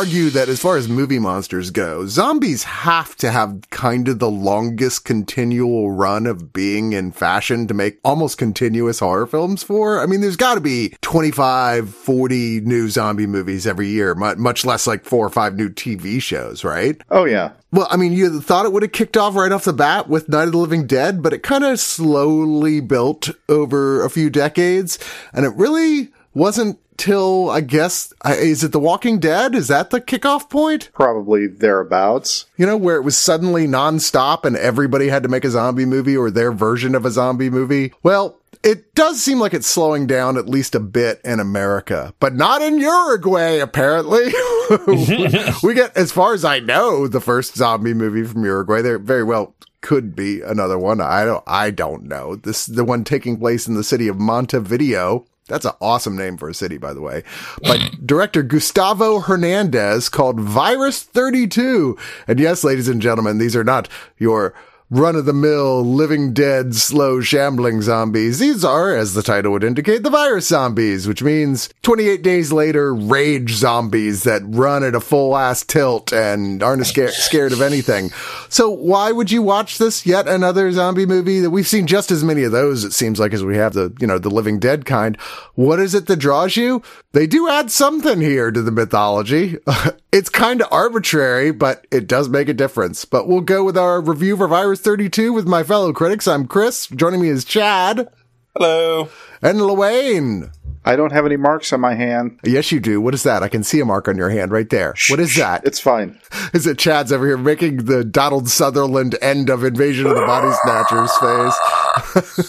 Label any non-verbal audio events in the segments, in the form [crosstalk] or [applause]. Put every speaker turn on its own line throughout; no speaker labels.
Argue that as far as movie monsters go, zombies have to have kind of the longest continual run of being in fashion to make almost continuous horror films for. I mean, there's got to be 25, 40 new zombie movies every year, much less like four or five new TV shows, right?
Oh, yeah.
Well, I mean, you thought it would have kicked off right off the bat with Night of the Living Dead, but it kind of slowly built over a few decades, and it really wasn't till I guess is it The Walking Dead? Is that the kickoff point?
Probably thereabouts.
You know, where it was suddenly nonstop and everybody had to make a zombie movie or their version of a zombie movie. Well, it does seem like it's slowing down at least a bit in America, but not in Uruguay, apparently. [laughs] we get, as far as I know, the first zombie movie from Uruguay. There very well could be another one. I don't, I don't know. This, the one taking place in the city of Montevideo. That's an awesome name for a city, by the way. By [laughs] director Gustavo Hernandez called Virus 32. And yes, ladies and gentlemen, these are not your run of the mill, living dead, slow shambling zombies. These are, as the title would indicate, the virus zombies, which means 28 days later, rage zombies that run at a full ass tilt and aren't scared, scared of anything. So why would you watch this yet another zombie movie that we've seen just as many of those, it seems like, as we have the, you know, the living dead kind. What is it that draws you? They do add something here to the mythology. [laughs] it's kind of arbitrary, but it does make a difference. But we'll go with our review for Virus 32 with my fellow critics. I'm Chris. Joining me is Chad.
Hello.
And Luane.
I don't have any marks on my hand.
Yes, you do. What is that? I can see a mark on your hand right there. Shh, what is that?
It's fine. [laughs]
Is it Chad's over here making the Donald Sutherland end of Invasion of the Body Snatchers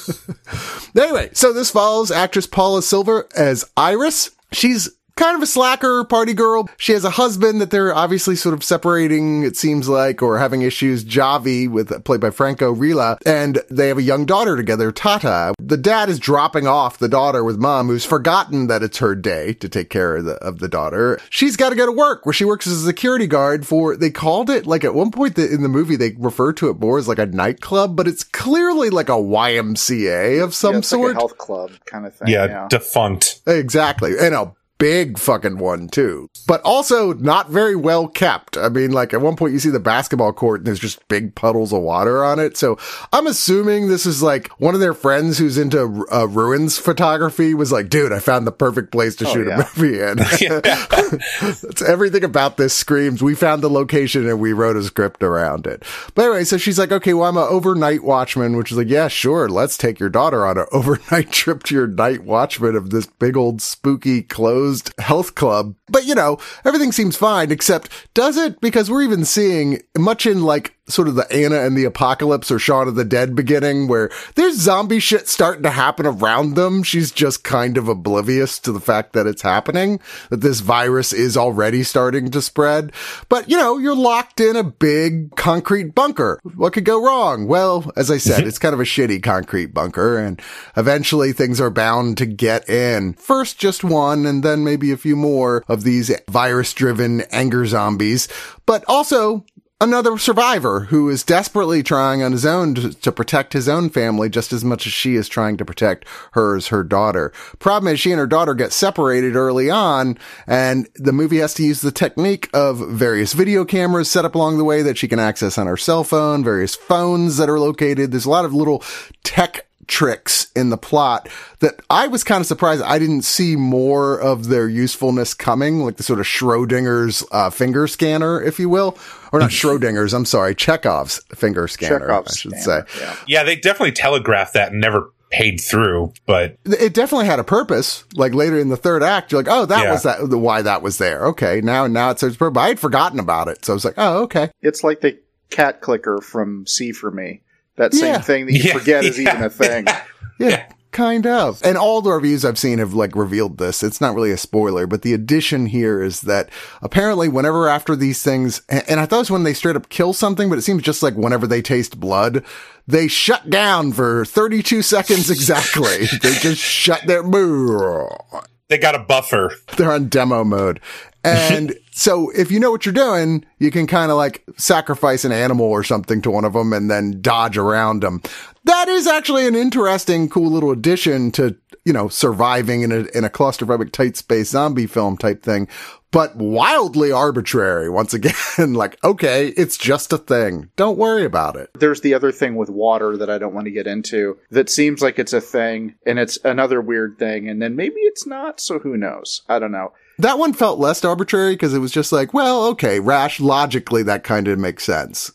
face? [laughs] anyway, so this follows actress Paula Silva as Iris. She's kind of a slacker party girl. She has a husband that they're obviously sort of separating, it seems like, or having issues. Javi with played by Franco Rilla, and they have a young daughter together, Tata. The dad is dropping off the daughter with mom, who's forgotten that it's her day to take care of the, of the daughter. She's got to go to work where she works as a security guard for, they called it like at one point in the movie, they refer to it more as like a nightclub, but it's clearly like a YMCA of some
yeah,
sort.
Like health club kind of thing.
Yeah, yeah. defunct.
Exactly. And a big fucking one too, but also not very well kept. I mean, like at one point you see the basketball court and there's just big puddles of water on it. So I'm assuming this is like one of their friends who's into uh, ruins photography was like, dude, I found the perfect place to oh, shoot yeah. a movie in. [laughs] That's [laughs] everything about this screams. We found the location and we wrote a script around it. But anyway, so she's like, okay, well, I'm an overnight watchman, which is like, yeah, sure. Let's take your daughter on an [laughs] overnight trip to your night watchman of this big old spooky clothes closed health club. But you know, everything seems fine, except does it? Because we're even seeing much in like sort of the Anna and the Apocalypse or Shaun of the Dead beginning where there's zombie shit starting to happen around them. She's just kind of oblivious to the fact that it's happening, that this virus is already starting to spread. But you know, you're locked in a big concrete bunker. What could go wrong? Well, as I said, mm-hmm. it's kind of a shitty concrete bunker and eventually things are bound to get in. First just one and then maybe a few more of these virus driven anger zombies. But also another survivor who is desperately trying on his own to, to, protect his own family just as much as she is trying to protect hers, her daughter. Problem is she and her daughter get separated early on and the movie has to use the technique of various video cameras set up along the way that she can access on her cell phone, various phones that are located. There's a lot of little tech tricks in the plot that I was kind of surprised I didn't see more of their usefulness coming, like the sort of Schrodinger's uh, finger scanner, if you will. Or not Schrodinger's, I'm sorry, Chekhov's finger scanner, Chekhov's I should
scanner,
say.
Yeah. yeah, they definitely telegraphed that and never paid through, but
It definitely had a purpose. Like later in the third act, you're like, oh, that
Yeah.
was that, why that was there. Okay. Now, now it serves purpose. I had forgotten about it. So I was like, oh, okay.
It's like the cat clicker from See for Me. That same
Yeah.
thing that you
Yeah,
forget is even a thing. [laughs]
Yeah, kind of. And all the reviews I've seen have like revealed this. It's not really a spoiler, but the addition here is that apparently whenever after these things, and, and I thought it was when they straight up kill something, but it seems just like whenever they taste blood, they shut down for 32 seconds exactly. [laughs] they just shut their,
they got a buffer.
they're on demo mode. And so if you know what you're doing, you can kind of like sacrifice an animal or something to one of them and then dodge around them. That is actually an interesting, cool little addition to, you know, surviving in a, in a claustrophobic tight space zombie film type thing, but wildly arbitrary once again. [laughs] like, okay, it's just a thing. Don't worry about it.
There's the other thing with water that I don't want to get into that seems like it's a thing and it's another weird thing and then maybe it's not, so who knows? I don't know.
That one felt less arbitrary because it was just like, well, okay, rash, logically, that kind of makes sense.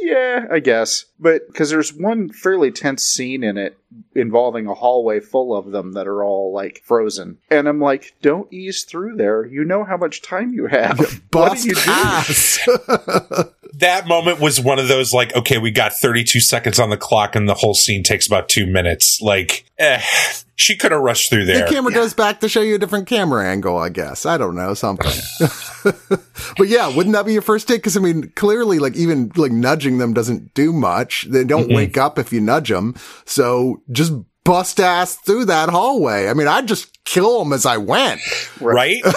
Yeah, I guess. But because there's one fairly tense scene in it involving a hallway full of them that are all like frozen. And I'm like, don't ease through there. You know how much time you have. [laughs] what do you do? [laughs]
That moment was one of those like, okay, we got 32 seconds on the clock and the whole scene takes about two minutes. Like, eh, she could have rushed through there.
The
there.
camera goes back to show you a different camera angle, I guess. I don't know, something. [laughs] but yeah, wouldn't that be your first take? Because I mean, clearly, like even like nudging them doesn't do much. They don't mm-hmm. wake up if you nudge them. So just bust ass through that hallway. I mean, I'd just kill them as I went.
right? [laughs]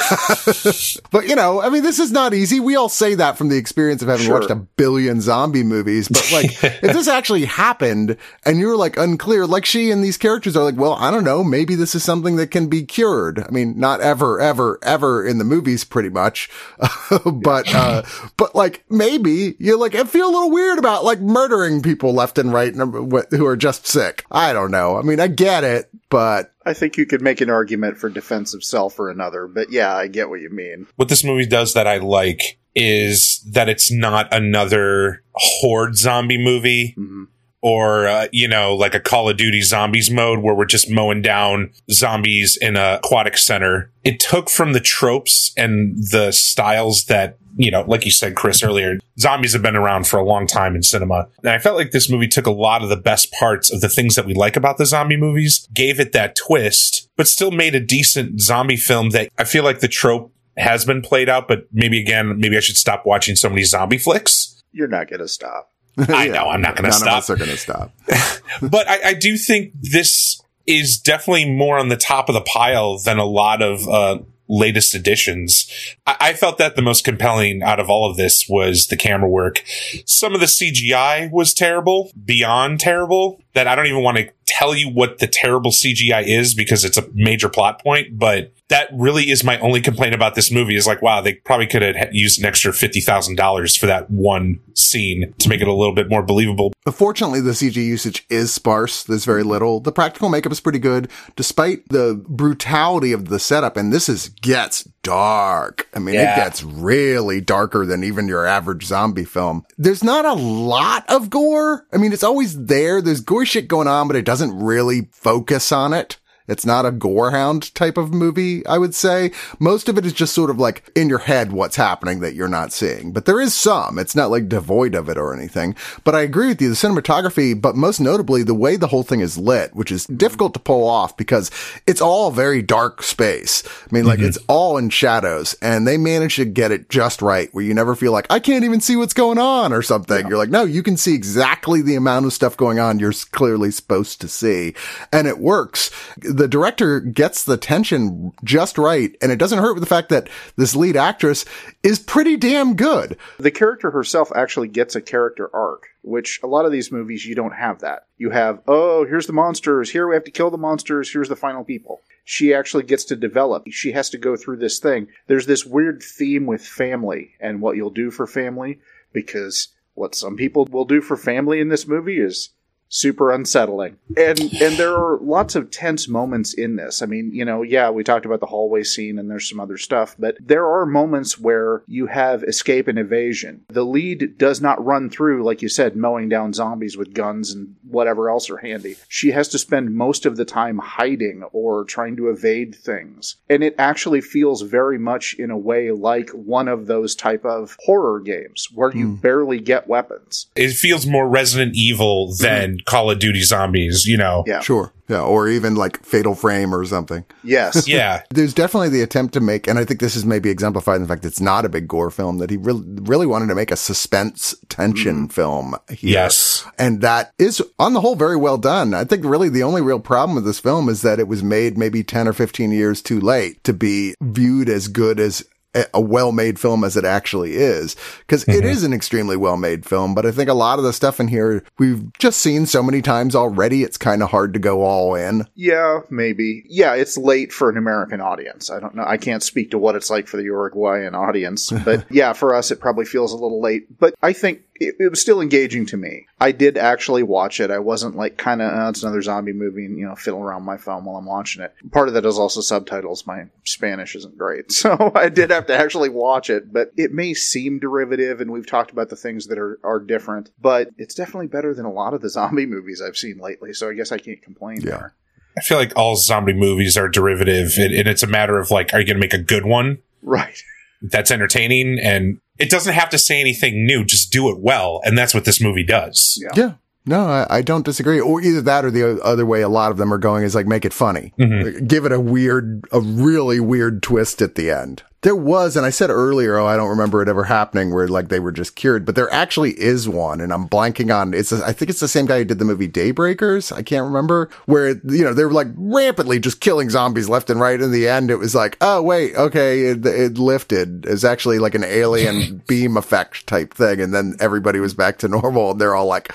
But you know, I mean, this is not easy. We all say that from the experience of having
Sure.
watched a billion zombie movies. But like, [laughs] if this actually happened and you're like unclear, like she and these characters are like, well, I don't know. Maybe this is something that can be cured. I mean, not ever, ever, ever in the movies, pretty much. [laughs] but, uh, but like maybe you like, I feel a little weird about like murdering people left and right and, who are just sick. I don't know. I mean, I get it, but
I think you could make an argument for defense of self or another, but yeah, I get what you mean.
what this movie does that I like is that it's not another horde zombie movie
Mhm.
or, uh, you know, like a Call of Duty zombies mode where we're just mowing down zombies in a aquatic center. It took from the tropes and the styles that, you know, like you said, Chris, earlier, zombies have been around for a long time in cinema. And I felt like this movie took a lot of the best parts of the things that we like about the zombie movies, gave it that twist, but still made a decent zombie film that I feel like the trope has been played out, but maybe again, maybe I should stop watching so many zombie flicks.
You're not going to stop. [laughs]
I know, I'm not gonna
none
stop.
of us are going to stop. [laughs]
but I, I do think this is definitely more on the top of the pile than a lot of uh, latest editions. I, I felt that the most compelling out of all of this was the camera work. Some of the CGI was terrible, beyond terrible. That I don't even want to tell you what the terrible CGI is because it's a major plot point, but that really is my only complaint about this movie is like, wow, they probably could have used an extra $50,000 for that one scene to make it a little bit more believable.
Fortunately, the CG usage is sparse. There's very little. The practical makeup is pretty good, despite the brutality of the setup. And this is gets dark. I mean, it gets really darker than even your average zombie film. There's not a lot of gore. I mean, it's always there. There's gore shit going on, but it doesn't really focus on it. It's not a gorehound type of movie, I would say. Most of it is just sort of like in your head what's happening that you're not seeing. But there is some. It's not like devoid of it or anything. But I agree with you. The cinematography, but most notably the way the whole thing is lit, which is difficult to pull off because it's all very dark space. I mean, like mm-hmm. it's all in shadows and they manage to get it just right where you never feel like I can't even see what's going on or something. You're like, no, you can see exactly the amount of stuff going on you're clearly supposed to see. And it works. The director gets the tension just right. And it doesn't hurt with the fact that this lead actress is pretty damn good.
The character herself actually gets a character arc, which a lot of these movies you don't have that. You have, oh, here's the monsters, here we have to kill the monsters, here's the final people. She actually gets to develop. She has to go through this thing. There's this weird theme with family and what you'll do for family, because what some people will do for family in this movie is super unsettling. And and there are lots of tense moments in this. I mean, you know, yeah, we talked about the hallway scene and there's some other stuff, but there are moments where you have escape and evasion. The lead does not run through like you said mowing down zombies with guns and whatever else are handy. She has to spend most of the time hiding or trying to evade things. And it actually feels very much in a way like one of those type of horror games where you hmm. barely get weapons.
It feels more Resident Evil mm-hmm. than Call of Duty Zombies, you know?
Yeah.
Sure. Yeah. Or even like Fatal Frame or something.
Yes. [laughs]
Yeah.
There's definitely the attempt to make, and I think this is maybe exemplified in the fact it's not a big gore film, that he really, really wanted to make a suspense tension mm-hmm. film here.
Yes.
And that is, on the whole, very well done. I think really the only real problem with this film is that it was made maybe 10 or 15 years too late to be viewed as good as a- a well-made film as it actually is. because it mm-hmm. is an extremely well-made film, but I think a lot of the stuff in here we've just seen so many times already. It's kind of hard to go all in.
Yeah, maybe. Yeah, it's late for an American audience. I don't know. I can't speak to what it's like for the Uruguayan audience, but [laughs] yeah, for us, it probably feels a little late. But I think it, it was still engaging to me. I did actually watch it. I wasn't like kind of, oh, it's another zombie movie and, you know, fiddle around my phone while I'm watching it. Part of that is also subtitles. My Spanish isn't great. [laughs] So I did have to actually watch it, but it may seem derivative and we've talked about the things that are, are different, but it's definitely better than a lot of the [laughs] zombie movies I've seen lately. So I guess I can't complain
Yeah.
there.
I feel like all zombie movies are derivative, and, and it's a matter of like, are you going to make a good one
Right.
that's entertaining? And it doesn't have to say anything new; just do it well, and that's what this movie does.
Yeah.
Yeah. No, I, I don't disagree. Or either that or the other way a lot of them are going is like make it funny. Mm-hmm. Give it a weird, a really weird twist at the end. There was, and I said earlier, oh, I don't remember it ever happening where like they were just cured, but there actually is one, and I'm blanking on. It's, I think it's the same guy who did the movie Daybreakers. I can't remember where you know they were like rampantly just killing zombies left and right. In the end, it was like, oh wait, okay, it, it lifted. It's actually like an alien [laughs] beam effect type thing, and then everybody was back to normal, and they're all like,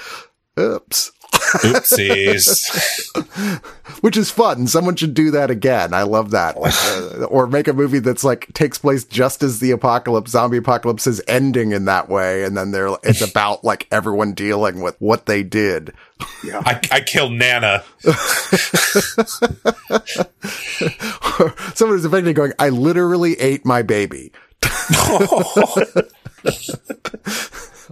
oops.
Oopsies. [laughs]
Which is fun. Someone should do that again. I love that. Like, uh, or make a movie that's like takes place just as the apocalypse, zombie apocalypse is ending in that way, and then they're it's about like everyone dealing with what they did.
I, I killed Nana. [laughs]
Someone is effectively going, "I literally ate my baby." [laughs]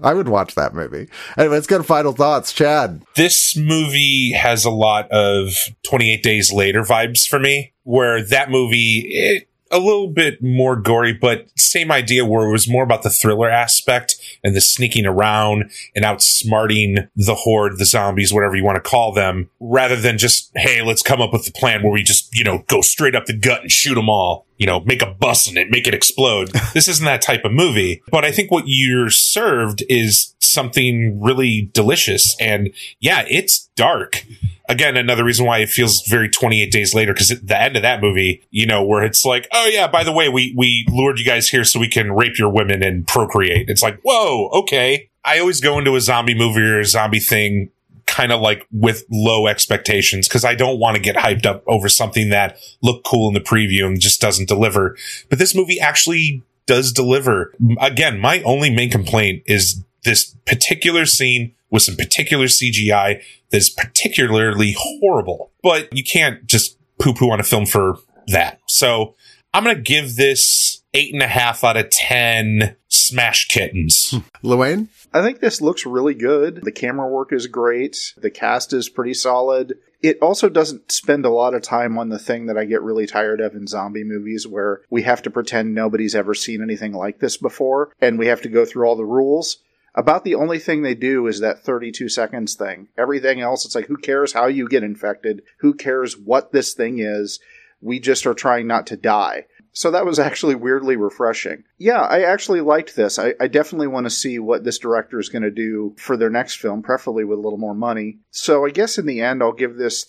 I would watch that movie. Anyway, let's go to final thoughts. Chad.
this movie has a lot of 28 days later vibes for me where that movie it, a little bit more gory but same idea where it was more about the thriller aspect and the sneaking around and outsmarting the horde the zombies whatever you want to call them rather than just hey let's come up with the plan where we just you know go straight up the gut and shoot them all you know make a bus in it make it explode. [laughs] This isn't that type of movie but i think what you're served is something really delicious and yeah it's dark again another reason why it feels very 28 days later because at the end of that movie you know where it's like oh yeah by the way we we lured you guys here so we can rape your women and procreate. It's like whoa okay. I always go into a zombie movie or a zombie thing kind of like with low expectations because i don't want to get hyped up over something that looked cool in the preview and just doesn't deliver. But this movie actually does deliver. Again my only main complaint is this particular scene with some particular CGI that's particularly horrible. But you can't just poo poo on a film for that. So I'm going to give this eight and a half out of 10 smash kittens. Hmm.
Luane?
I think this looks really good. The camera work is great. The cast is pretty solid. It also doesn't spend a lot of time on the thing that I get really tired of in zombie movies where we have to pretend nobody's ever seen anything like this before and we have to go through all the rules. About the only thing they do is that 32 seconds thing. Everything else, it's like, who cares how you get infected? Who cares what this thing is? We just are trying not to die. So that was actually weirdly refreshing. Yeah, I actually liked this. I, I definitely want to see what this director is going to do for their next film, preferably with a little more money. So I guess in the end, I'll give this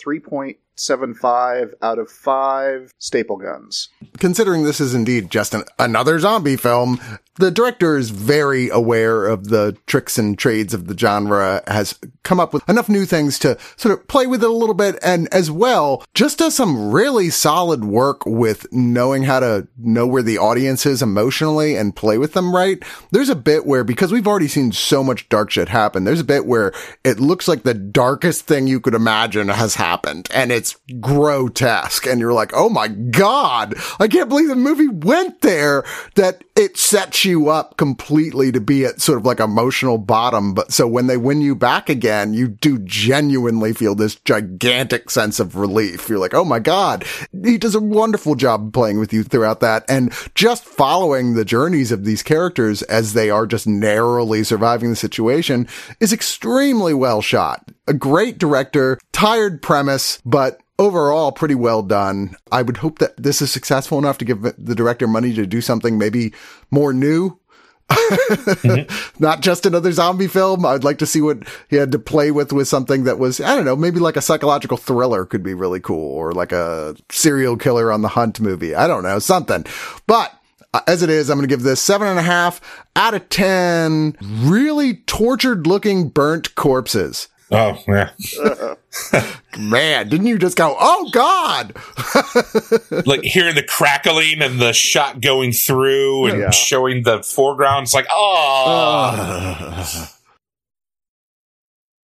0.75 out of 5 staple guns.
Considering this is indeed just an, another zombie film, the director is very aware of the tricks and trades of the genre, has come up with enough new things to sort of play with it a little bit, and as well, just does some really solid work with knowing how to know where the audience is emotionally and play with them right. There's a bit where, because we've already seen so much dark shit happen, there's a bit where it looks like the darkest thing you could imagine has happened, and it's grotesque, and you're like, oh my god, I can't believe the movie went there, that it sets you up completely to be at sort of like emotional bottom. But so when they win you back again, you do genuinely feel this gigantic sense of relief. You're like, oh my God, he does a wonderful job playing with you throughout that. And just following the journeys of these characters as they are just narrowly surviving the situation is extremely well shot. A great director, tired premise, but overall pretty well done. I would hope that this is successful enough to give the director money to do something maybe more new. mm-hmm. [laughs] Not just another zombie film. I'd like to see what he had to play with with something that was, I don't know, maybe like a psychological thriller could be really cool or like a serial killer on the hunt movie. I don't know, something. But uh, as it is, I'm going to give this seven and a half out of 10 really tortured looking burnt corpses.
Oh, yeah. [laughs]
Man, didn't you just go, oh God? [laughs]
like hearing the crackling and the shot going through and yeah. showing the foreground. It's like, oh. Uh, [laughs]